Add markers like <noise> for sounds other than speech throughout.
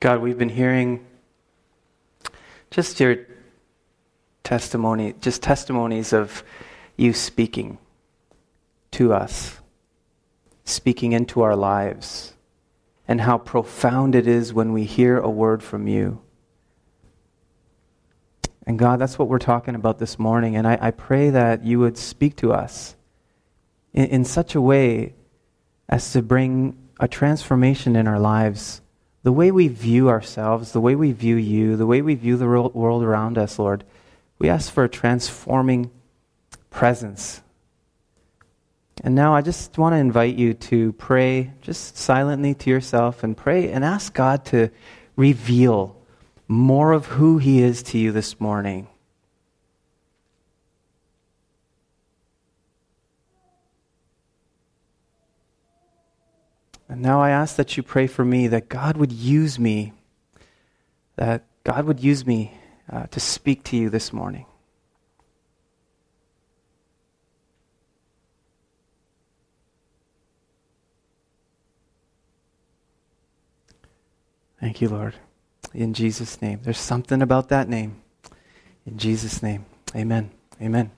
God, we've been hearing just your testimony, just testimonies of you speaking to us, speaking into our lives, and how profound it is when we hear a word from you. And God, that's what we're talking about this morning. And I, I pray that you would speak to us in, in such a way as to bring a transformation in our lives the way we view ourselves, the way we view you, the way we view the world around us, Lord, we ask for a transforming presence. And now I just want to invite you to pray just silently to yourself and pray and ask God to reveal more of who He is to you this morning. And now I ask that you pray for me that God would use me, that God would use me uh, to speak to you this morning. Thank you, Lord. In Jesus' name. There's something about that name. In Jesus' name. Amen. Amen.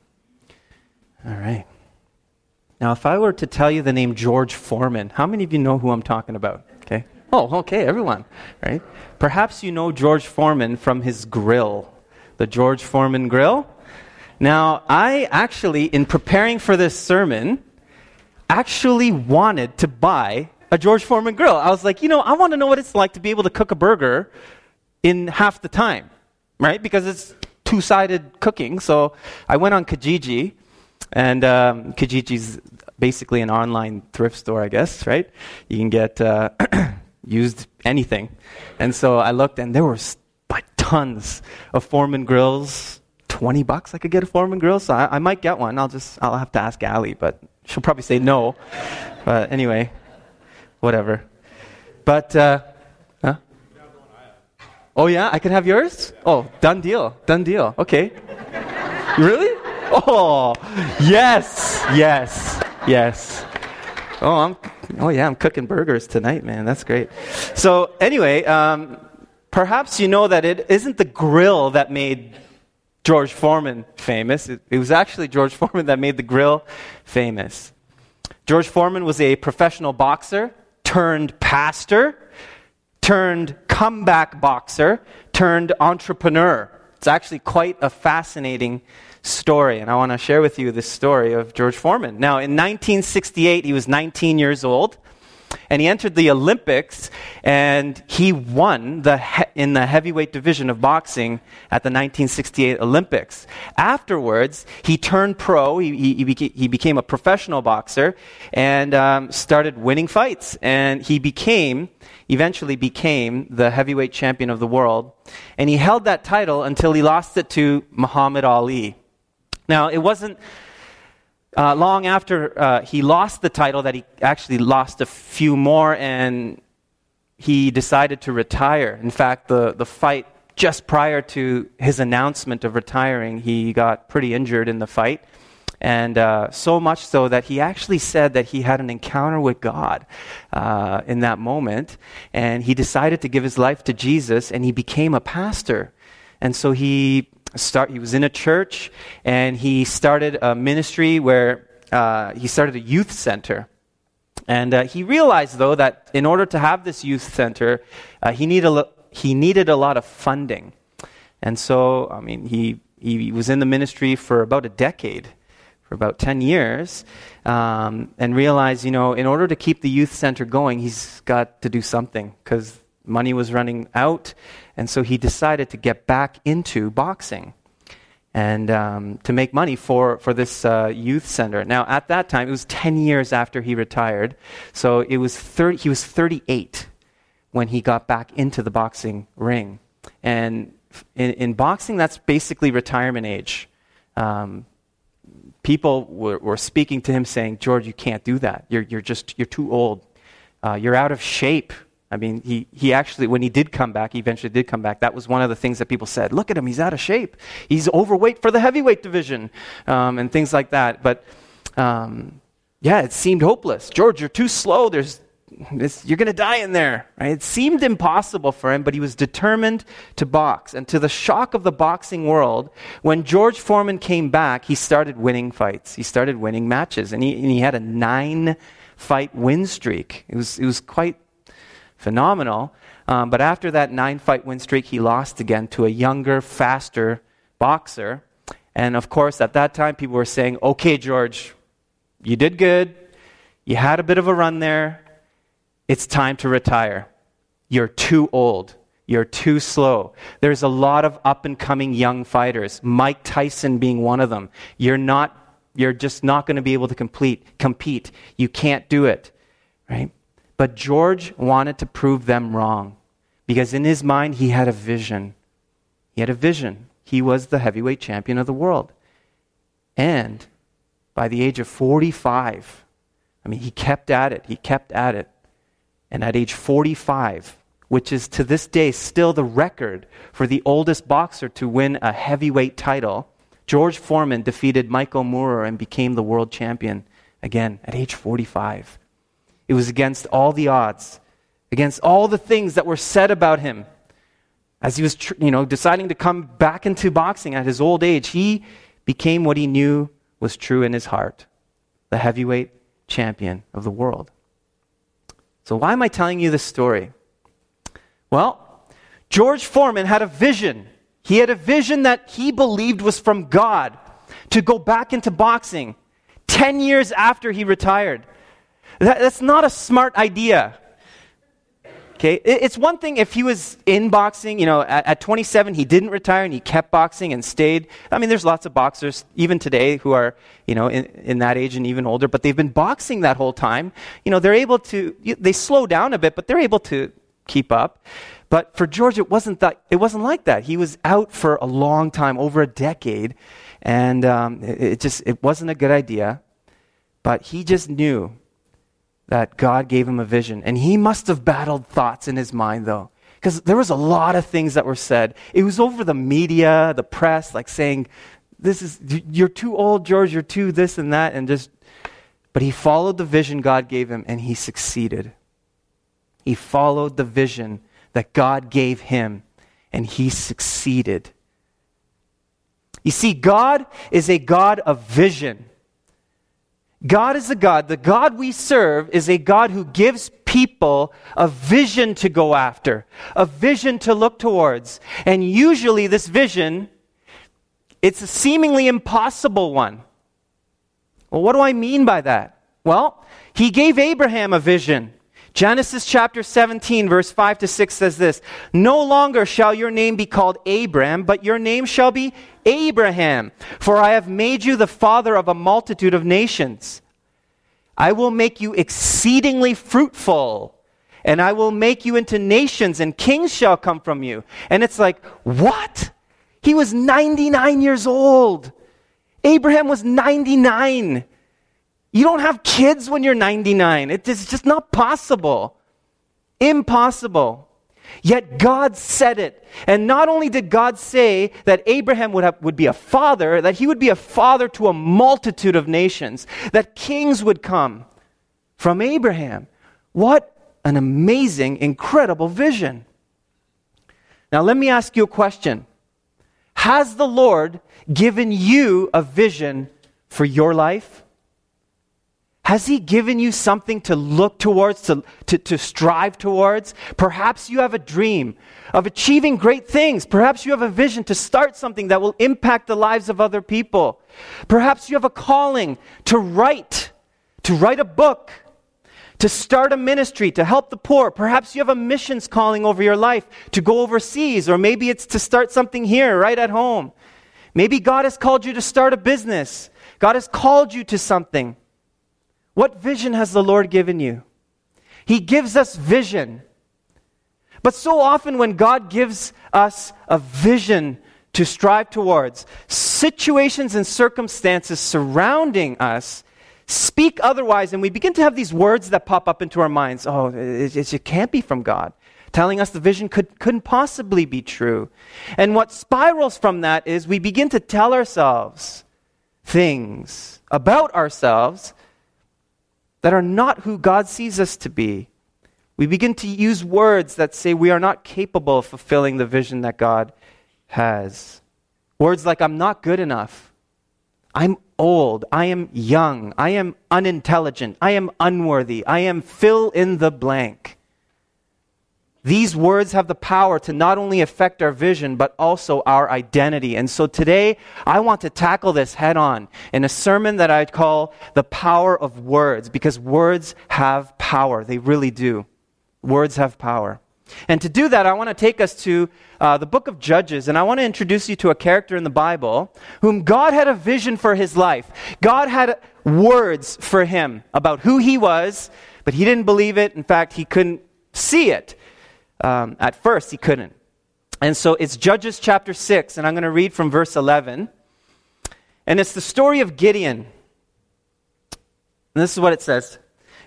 All right. Now, if I were to tell you the name George Foreman, how many of you know who I'm talking about? Okay. Oh, okay, everyone, right? Perhaps you know George Foreman from his grill, the George Foreman grill. Now, I actually, in preparing for this sermon, actually wanted to buy a George Foreman grill. I was like, you know, I want to know what it's like to be able to cook a burger in half the time, right? Because it's two sided cooking. So I went on Kijiji and um, Kijiji's basically an online thrift store, I guess, right? You can get uh, <clears throat> used anything. And so I looked, and there were tons of Foreman grills. 20 bucks I could get a Foreman grill, so I, I might get one. I'll just, I'll have to ask Allie, but she'll probably say no. But anyway, whatever. But, uh, huh? Oh, yeah? I can have yours? Oh, done deal. Done deal. Okay. really? Oh, <laughs> yes, yes, yes. Oh, I'm. Oh yeah, I'm cooking burgers tonight, man. That's great. So anyway, um, perhaps you know that it isn't the grill that made George Foreman famous. It, it was actually George Foreman that made the grill famous. George Foreman was a professional boxer turned pastor, turned comeback boxer, turned entrepreneur. It's actually quite a fascinating story, and I want to share with you this story of George Foreman. Now, in 1968, he was 19 years old, and he entered the Olympics, and he won the he- in the heavyweight division of boxing at the 1968 Olympics. Afterwards, he turned pro. He, he, beca- he became a professional boxer and um, started winning fights, and he became eventually became the heavyweight champion of the world. And he held that title until he lost it to Muhammad Ali. Now, it wasn't uh, long after uh, he lost the title that he actually lost a few more and he decided to retire. In fact, the, the fight just prior to his announcement of retiring, he got pretty injured in the fight. And uh, so much so that he actually said that he had an encounter with God uh, in that moment. And he decided to give his life to Jesus and he became a pastor. And so he start, he was in a church and he started a ministry where uh, he started a youth center. And uh, he realized, though, that in order to have this youth center, uh, he, needed a, he needed a lot of funding. And so, I mean, he, he was in the ministry for about a decade, for about 10 years, um, and realized, you know, in order to keep the youth center going, he's got to do something because money was running out. And so he decided to get back into boxing and um, to make money for, for this uh, youth center. Now, at that time, it was 10 years after he retired. So it was 30, he was 38 when he got back into the boxing ring. And in, in boxing, that's basically retirement age. Um, people were, were, speaking to him saying, George, you can't do that. You're, you're just, you're too old. Uh, you're out of shape. I mean, he, he actually, when he did come back, he eventually did come back, that was one of the things that people said. Look at him, he's out of shape. He's overweight for the heavyweight division, um, and things like that. But um, yeah, it seemed hopeless. George, you're too slow. There's you're going to die in there. Right? It seemed impossible for him, but he was determined to box. And to the shock of the boxing world, when George Foreman came back, he started winning fights. He started winning matches. And he, and he had a nine fight win streak. It was, it was quite phenomenal. Um, but after that nine fight win streak, he lost again to a younger, faster boxer. And of course, at that time, people were saying, okay, George, you did good. You had a bit of a run there. It's time to retire. You're too old. You're too slow. There's a lot of up and coming young fighters, Mike Tyson being one of them. You're not you're just not going to be able to complete, compete. You can't do it. Right? But George wanted to prove them wrong because in his mind he had a vision. He had a vision. He was the heavyweight champion of the world. And by the age of 45, I mean, he kept at it. He kept at it. And at age 45, which is to this day still the record for the oldest boxer to win a heavyweight title, George Foreman defeated Michael Moorer and became the world champion again at age 45. It was against all the odds, against all the things that were said about him. As he was, you know, deciding to come back into boxing at his old age, he became what he knew was true in his heart the heavyweight champion of the world. So, why am I telling you this story? Well, George Foreman had a vision. He had a vision that he believed was from God to go back into boxing 10 years after he retired. That, that's not a smart idea. Okay, it's one thing if he was in boxing, you know, at, at, 27 he didn't retire and he kept boxing and stayed. I mean, there's lots of boxers even today who are, you know, in, in that age and even older, but they've been boxing that whole time. You know, they're able to, they slow down a bit, but they're able to keep up. But for George, it wasn't that. It wasn't like that. He was out for a long time, over a decade, and um, it, it just it wasn't a good idea. But he just knew that God gave him a vision. And he must have battled thoughts in his mind, though, because there was a lot of things that were said. It was over the media, the press, like saying, this is, you're too old, George, you're too this and that, and just, but he followed the vision God gave him and he succeeded. He followed the vision that God gave him and he succeeded. You see, God is a God of vision. God is a God, the God we serve is a God who gives people a vision to go after, a vision to look towards. And usually this vision, it's a seemingly impossible one. Well, what do I mean by that? Well, he gave Abraham a vision. Genesis chapter 17, verse 5 to 6 says this No longer shall your name be called Abram, but your name shall be Abraham, for I have made you the father of a multitude of nations. I will make you exceedingly fruitful, and I will make you into nations, and kings shall come from you. And it's like, what? He was 99 years old. Abraham was 99. You don't have kids when you're 99. It's just not possible. Impossible. Yet God said it. And not only did God say that Abraham would, have, would be a father, that he would be a father to a multitude of nations, that kings would come from Abraham. What an amazing, incredible vision. Now, let me ask you a question Has the Lord given you a vision for your life? Has He given you something to look towards, to, to, to, strive towards? Perhaps you have a dream of achieving great things. Perhaps you have a vision to start something that will impact the lives of other people. Perhaps you have a calling to write, to write a book, to start a ministry, to help the poor. Perhaps you have a missions calling over your life to go overseas, or maybe it's to start something here, right at home. Maybe God has called you to start a business. God has called you to something. What vision has the Lord given you? He gives us vision. But so often, when God gives us a vision to strive towards, situations and circumstances surrounding us speak otherwise, and we begin to have these words that pop up into our minds. Oh, it, it, it can't be from God. Telling us the vision could, couldn't possibly be true. And what spirals from that is we begin to tell ourselves things about ourselves that are not who God sees us to be. We begin to use words that say we are not capable of fulfilling the vision that God has. Words like, I'm not good enough. I'm old. I am young. I am unintelligent. I am unworthy. I am fill in the blank. These words have the power to not only affect our vision, but also our identity. And so today, I want to tackle this head on in a sermon that I'd call The Power of Words, because words have power. They really do. Words have power. And to do that, I want to take us to uh, the book of Judges, and I want to introduce you to a character in the Bible whom God had a vision for his life. God had words for him about who he was, but he didn't believe it. In fact, he couldn't see it. Um, at first, he couldn't. And so it's Judges chapter 6, and I'm going to read from verse 11. And it's the story of Gideon. And this is what it says.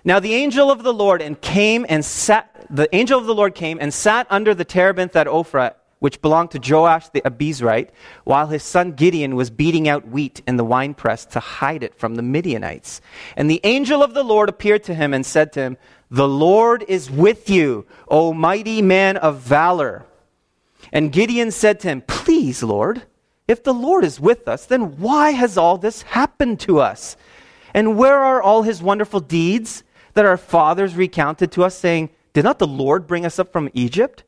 Now the angel of the Lord and came and sat the angel of the Lord came and sat under the terebinth at Ophrah, which belonged to Joash the Abiezrite, while his son Gideon was beating out wheat in the winepress to hide it from the Midianites. And the angel of the Lord appeared to him and said to him, the Lord is with you, O mighty man of valor. And Gideon said to him, Please, Lord, if the Lord is with us, then why has all this happened to us? And where are all his wonderful deeds that our fathers recounted to us, saying, Did not the Lord bring us up from Egypt?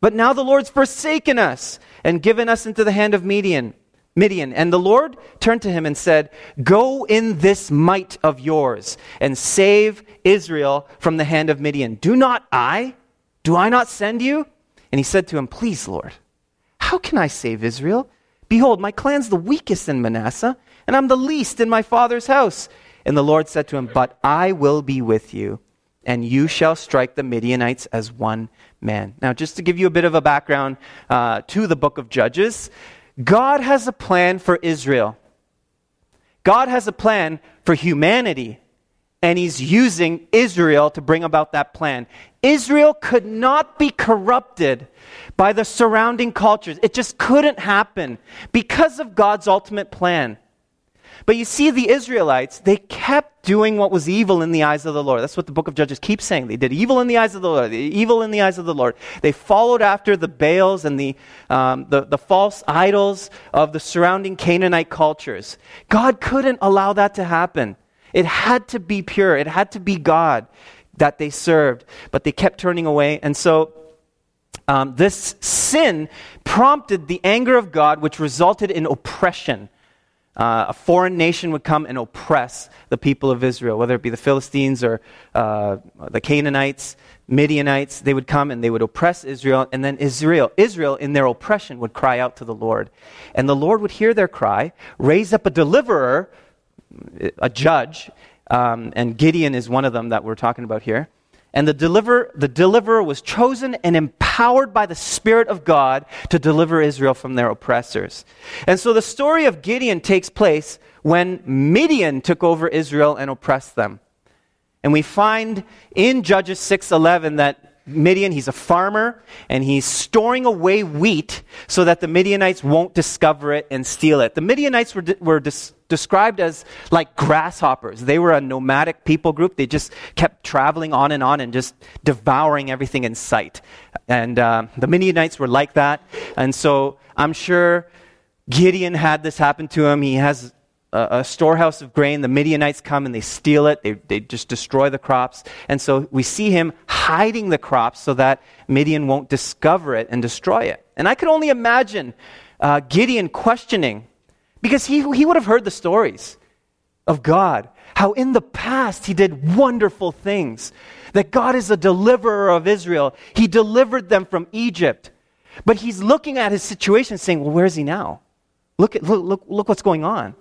But now the Lord's forsaken us and given us into the hand of Midian. Midian. And the Lord turned to him and said, Go in this might of yours and save Israel from the hand of Midian. Do not I? Do I not send you? And he said to him, Please, Lord, how can I save Israel? Behold, my clan's the weakest in Manasseh, and I'm the least in my father's house. And the Lord said to him, But I will be with you, and you shall strike the Midianites as one man. Now, just to give you a bit of a background uh, to the book of Judges, God has a plan for Israel. God has a plan for humanity, and He's using Israel to bring about that plan. Israel could not be corrupted by the surrounding cultures. It just couldn't happen because of God's ultimate plan. But you see, the Israelites, they kept doing what was evil in the eyes of the Lord. That's what the book of Judges keeps saying. They did evil in the eyes of the Lord, evil in the eyes of the Lord. They followed after the Baals and the, um, the, the false idols of the surrounding Canaanite cultures. God couldn't allow that to happen. It had to be pure, it had to be God that they served, but they kept turning away. And so um, this sin prompted the anger of God, which resulted in oppression uh, a foreign nation would come and oppress the people of Israel, whether it be the Philistines or uh, the Canaanites, Midianites. They would come and they would oppress Israel, and then Israel, Israel, in their oppression, would cry out to the Lord, and the Lord would hear their cry, raise up a deliverer, a judge, um, and Gideon is one of them that we're talking about here. And the deliverer, the deliverer was chosen and empowered by the Spirit of God to deliver Israel from their oppressors. And so the story of Gideon takes place when Midian took over Israel and oppressed them. And we find in Judges 6:11 that Midian, he's a farmer, and he's storing away wheat so that the Midianites won't discover it and steal it. The Midianites were, were dis- described as like grasshoppers. They were a nomadic people group. They just kept traveling on and on and just devouring everything in sight. And uh, the Midianites were like that. And so I'm sure Gideon had this happen to him. He has a, a, storehouse of grain. The Midianites come and they steal it. They, they just destroy the crops. And so we see him hiding the crops so that Midian won't discover it and destroy it. And I could only imagine uh, Gideon questioning, because he, he would have heard the stories of God, how in the past he did wonderful things, that God is a deliverer of Israel. He delivered them from Egypt. But he's looking at his situation saying, well, where is he now? Look, at, look, look, look what's going on.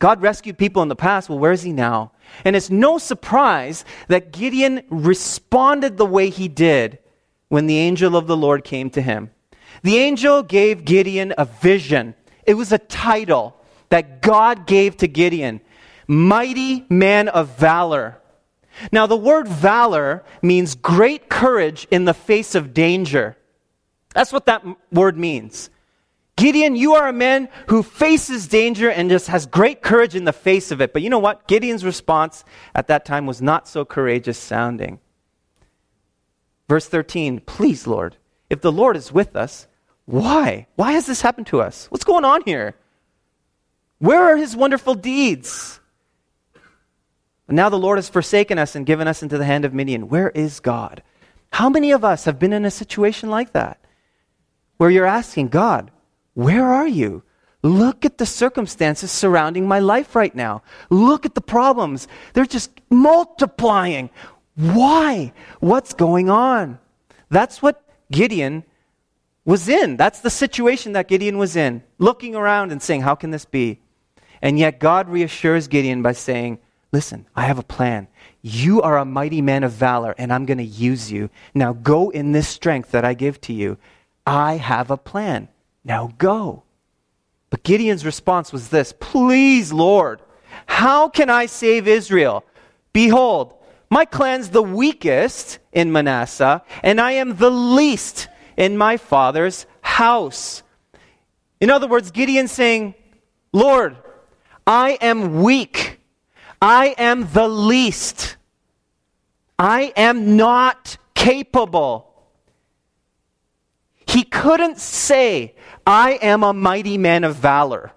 God rescued people in the past. Well, where is he now? And it's no surprise that Gideon responded the way he did when the angel of the Lord came to him. The angel gave Gideon a vision, it was a title that God gave to Gideon Mighty Man of Valor. Now, the word valor means great courage in the face of danger. That's what that word means. Gideon, you are a man who faces danger and just has great courage in the face of it. But you know what? Gideon's response at that time was not so courageous sounding. Verse 13, please, Lord, if the Lord is with us, why? Why has this happened to us? What's going on here? Where are his wonderful deeds? Now the Lord has forsaken us and given us into the hand of Midian. Where is God? How many of us have been in a situation like that? Where you're asking, God, where are you? Look at the circumstances surrounding my life right now. Look at the problems. They're just multiplying. Why? What's going on? That's what Gideon was in. That's the situation that Gideon was in, looking around and saying, How can this be? And yet God reassures Gideon by saying, Listen, I have a plan. You are a mighty man of valor, and I'm going to use you. Now go in this strength that I give to you. I have a plan. Now go. But Gideon's response was this Please, Lord, how can I save Israel? Behold, my clan's the weakest in Manasseh, and I am the least in my father's house. In other words, Gideon saying, Lord, I am weak. I am the least. I am not capable. He couldn't say, I am a mighty man of valor.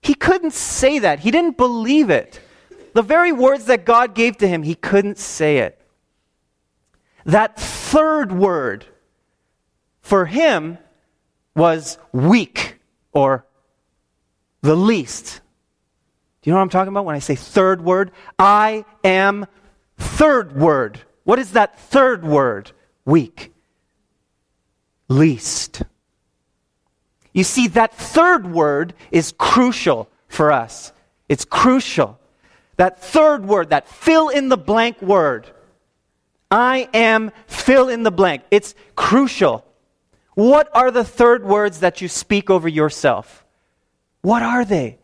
He couldn't say that. He didn't believe it. The very words that God gave to him, he couldn't say it. That third word for him was weak or the least. Do you know what I'm talking about when I say third word? I am third word. What is that third word? Weak. Least. You see, that third word is crucial for us. It's crucial. That third word, that fill in the blank word. I am fill in the blank. It's crucial. What are the third words that you speak over yourself? What are they?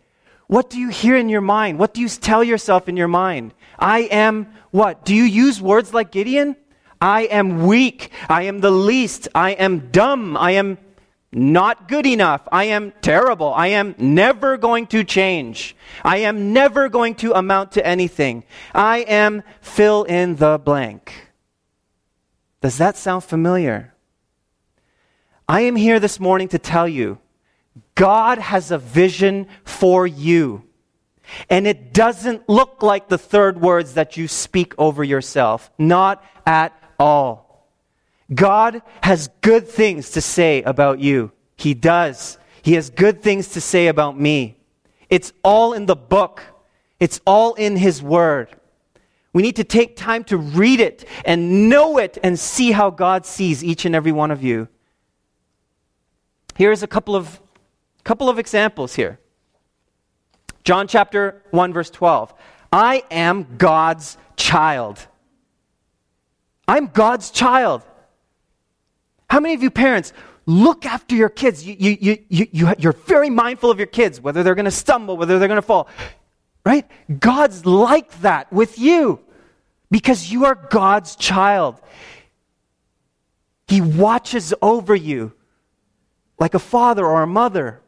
What do you hear in your mind? What do you tell yourself in your mind? I am what? Do you use words like Gideon? I am weak. I am the least. I am dumb. I am not good enough. I am terrible. I am never going to change. I am never going to amount to anything. I am fill in the blank. Does that sound familiar? I am here this morning to tell you God has a vision for you. And it doesn't look like the third words that you speak over yourself. Not at all. God has good things to say about you. He does. He has good things to say about me. It's all in the book, it's all in His Word. We need to take time to read it and know it and see how God sees each and every one of you. Here's a couple of, couple of examples here. John chapter 1, verse 12. I am God's child. I'm God's child. How many of you parents look after your kids? You, you, you, you, you, you're very mindful of your kids, whether they're going to stumble, whether they're going to fall. Right? God's like that with you because you are God's child. He watches over you like a father or a mother.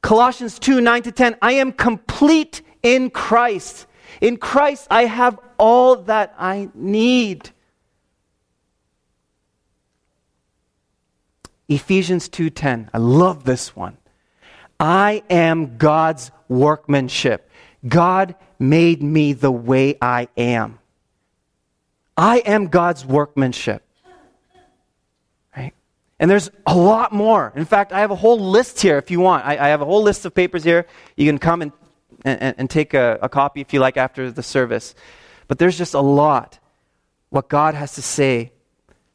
Colossians 2 9 to 10. I am complete in Christ. In Christ, I have all that I need. Ephesians 2:10. I love this one. I am God's workmanship. God made me the way I am. I am God's workmanship. Right? And there's a lot more. In fact, I have a whole list here if you want. I, I have a whole list of papers here. You can come and, and, and take a, a copy if you like after the service. But there's just a lot what God has to say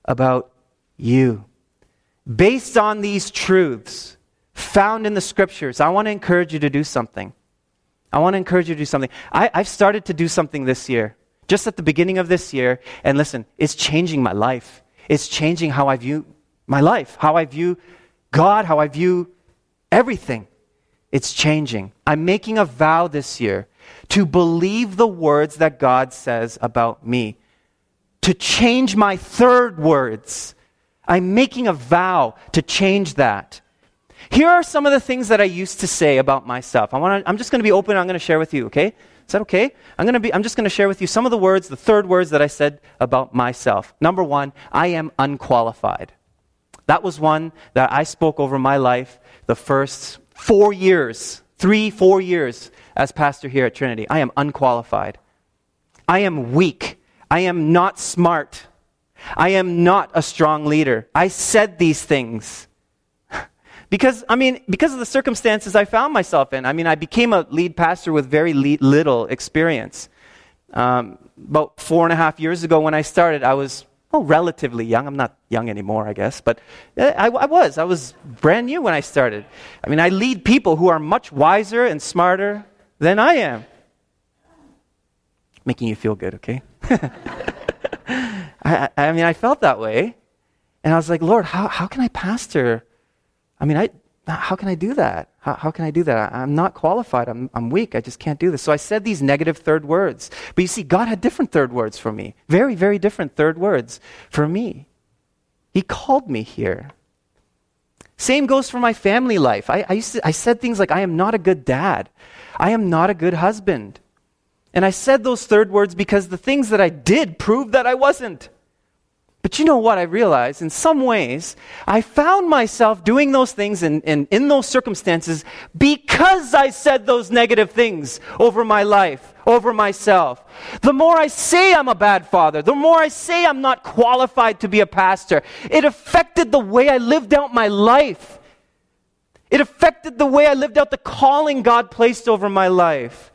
about you. Based on these truths found in the scriptures, I want to encourage you to do something. I want to encourage you to do something. I, I've started to do something this year, just at the beginning of this year. And listen, it's changing my life. It's changing how I view my life, how I view God, how I view everything. It's changing. I'm making a vow this year to believe the words that God says about me, to change my third words I'm making a vow to change that. Here are some of the things that I used to say about myself. I wanna, I'm just going to be open. I'm going to share with you, okay? Is that okay, I'm, gonna be, I'm just going to share with you some of the words, the third words that I said about myself. Number one, I am unqualified. That was one that I spoke over my life the first four years, three, four years as pastor here at Trinity. I am unqualified. I am weak. I am not smart. I am not a strong leader. I said these things. <laughs> Because, I mean, because of the circumstances I found myself in. I mean, I became a lead pastor with very little experience. Um, about four and a half years ago when I started, I was well, relatively young. I'm not young anymore, I guess, but uh, I, I, was. I was brand new when I started. I mean, I lead people who are much wiser and smarter than I am. Making you feel good, okay? <laughs> I, I mean, I felt that way. And I was like, Lord, how, how can I pastor? I mean, I, how can I do that? How, how can I do that? I, am not qualified. I'm, I'm weak. I just can't do this. So I said these negative third words. But you see, God had different third words for me. Very, very different third words for me. He called me here. Same goes for my family life. I, I, used to, I said things like, I am not a good dad. I am not a good husband. And I said those third words because the things that I did proved that I wasn't. But you know what I realized? In some ways, I found myself doing those things in, in, in those circumstances because I said those negative things over my life, over myself. The more I say I'm a bad father, the more I say I'm not qualified to be a pastor, it affected the way I lived out my life. It affected the way I lived out the calling God placed over my life.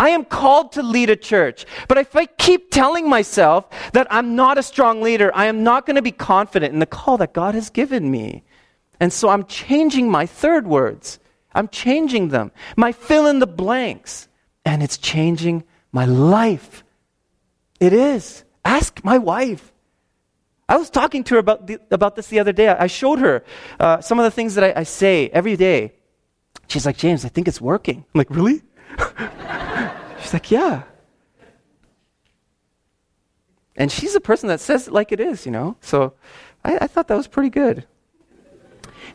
I am called to lead a church. But if I keep telling myself that I'm not a strong leader, I am not going to be confident in the call that God has given me. And so I'm changing my third words. I'm changing them. My fill in the blanks. And it's changing my life. It is. Ask my wife. I was talking to her about, the, about this the other day. I showed her uh, some of the things that I, I say every day. She's like, James, I think it's working. I'm like, really? She's like, Yeah. And she's a person that says it like it is, you know? So I, I thought that was pretty good.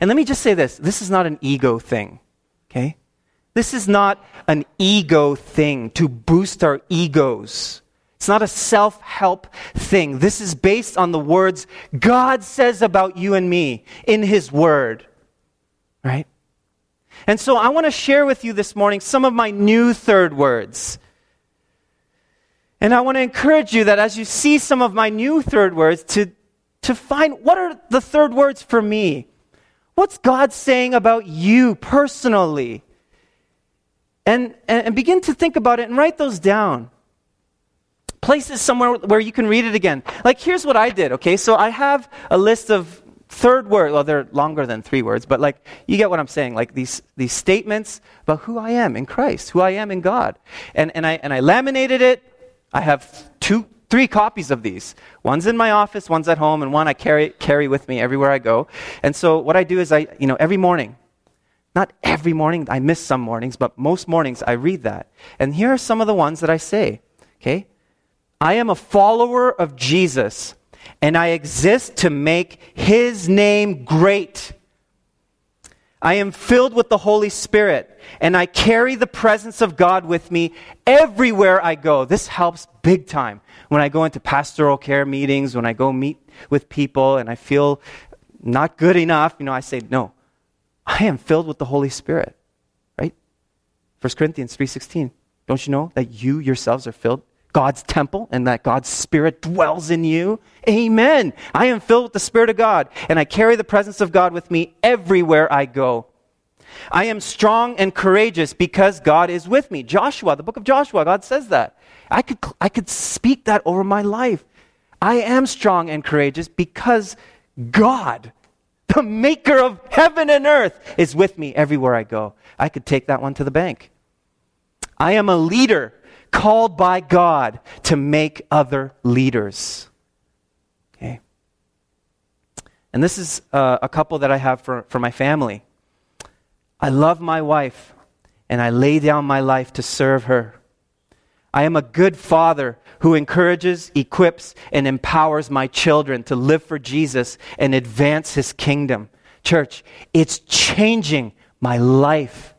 And let me just say this this is not an ego thing, okay? This is not an ego thing to boost our egos. It's not a self help thing. This is based on the words God says about you and me in His Word, right? And so I want to share with you this morning some of my new third words. And I want to encourage you that as you see some of my new third words, to, to find what are the third words for me? What's God saying about you personally? And, and, and begin to think about it and write those down. Place Places somewhere where you can read it again. Like, here's what I did, okay? So I have a list of third word well they're longer than three words but like you get what i'm saying like these these statements about who i am in christ who i am in god and and i and i laminated it i have two three copies of these. One's in my office one's at home and one i carry carry with me everywhere i go. And so what i do is i you know every morning not every morning i miss some mornings but most mornings i read that. And here are some of the ones that i say okay? I am a follower of jesus and I exist to make His name great. I am filled with the Holy Spirit, and I carry the presence of God with me everywhere I go. This helps big time when I go into pastoral care meetings, when I go meet with people, and I feel not good enough. You know, I say, No, I am filled with the Holy Spirit. Right? 1 Corinthians 3.16. Don't you know that you yourselves are filled God's temple and that God's Spirit dwells in you. Amen. I am filled with the Spirit of God and I carry the presence of God with me everywhere I go. I am strong and courageous because God is with me. Joshua, the book of Joshua, God says that. I could, I could speak that over my life. I am strong and courageous because God, the maker of heaven and earth, is with me everywhere I go. I could take that one to the bank. I am a leader called by God to make other leaders. Okay? And this is uh, a couple that I have for, for my family. I love my wife, and I lay down my life to serve her. I am a good father who encourages, equips, and empowers my children to live for Jesus and advance his kingdom. Church, it's changing my life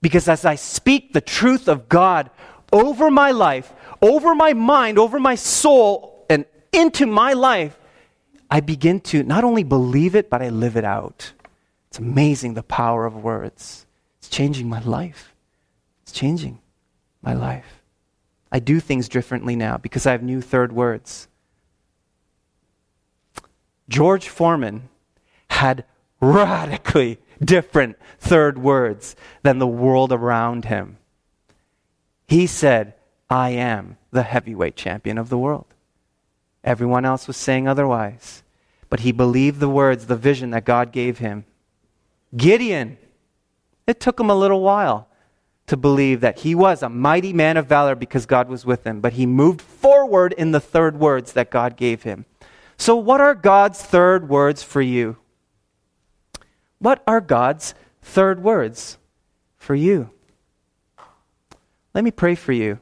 Because as I speak the truth of God over my life, over my mind, over my soul, and into my life, I begin to not only believe it, but I live it out. It's amazing the power of words. It's changing my life. It's changing my life. I do things differently now because I have new third words. George Foreman had radically different third words than the world around him. He said, I am the heavyweight champion of the world. Everyone else was saying otherwise. But he believed the words, the vision that God gave him. Gideon, it took him a little while to believe that he was a mighty man of valor because God was with him, but he moved forward in the third words that God gave him. So, what are God's third words for you? What are God's third words for you? Let me pray for you.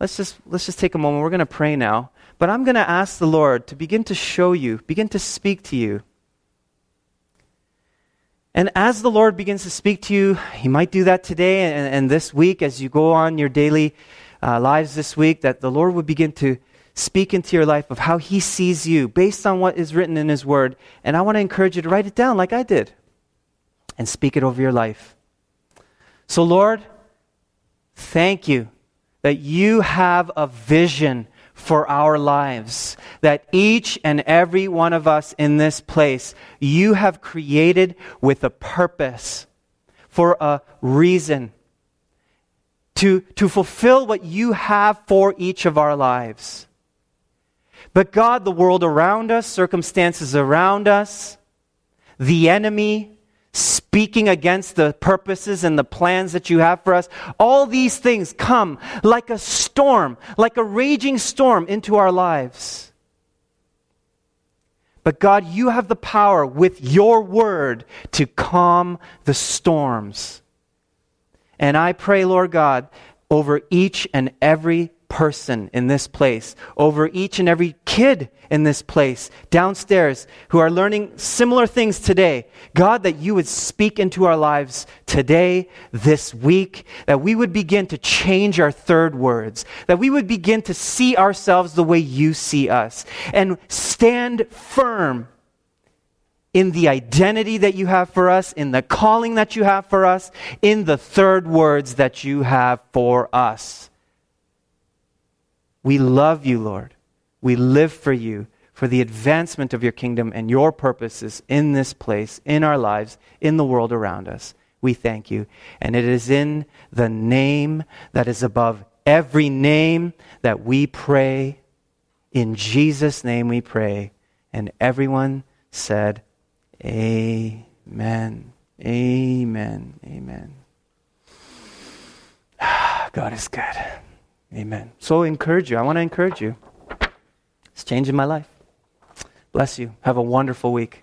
Let's just, let's just take a moment. We're going to pray now. But I'm going to ask the Lord to begin to show you, begin to speak to you. And as the Lord begins to speak to you, He might do that today and, and this week as you go on your daily uh, lives this week, that the Lord would begin to speak into your life of how He sees you based on what is written in His Word. And I want to encourage you to write it down like I did and speak it over your life. So, Lord, thank you that you have a vision for our lives. That each and every one of us in this place, you have created with a purpose, for a reason, to, to fulfill what you have for each of our lives. But God, the world around us, circumstances around us, the enemy, speaking against the purposes and the plans that you have for us. All these things come like a storm, like a raging storm into our lives. But God, you have the power with your word to calm the storms. And I pray, Lord God, over each and every person in this place, over each and every kid in this place, downstairs, who are learning similar things today. God, that you would speak into our lives today, this week, that we would begin to change our third words, that we would begin to see ourselves the way you see us, and stand firm in the identity that you have for us, in the calling that you have for us, in the third words that you have for us. We love you, Lord. We live for you, for the advancement of your kingdom and your purposes in this place, in our lives, in the world around us. We thank you. And it is in the name that is above every name that we pray. In Jesus' name we pray. And everyone said, Amen. Amen. Amen. <sighs> God is good. Amen. So encourage you. I want to encourage you. It's changing my life. Bless you. Have a wonderful week.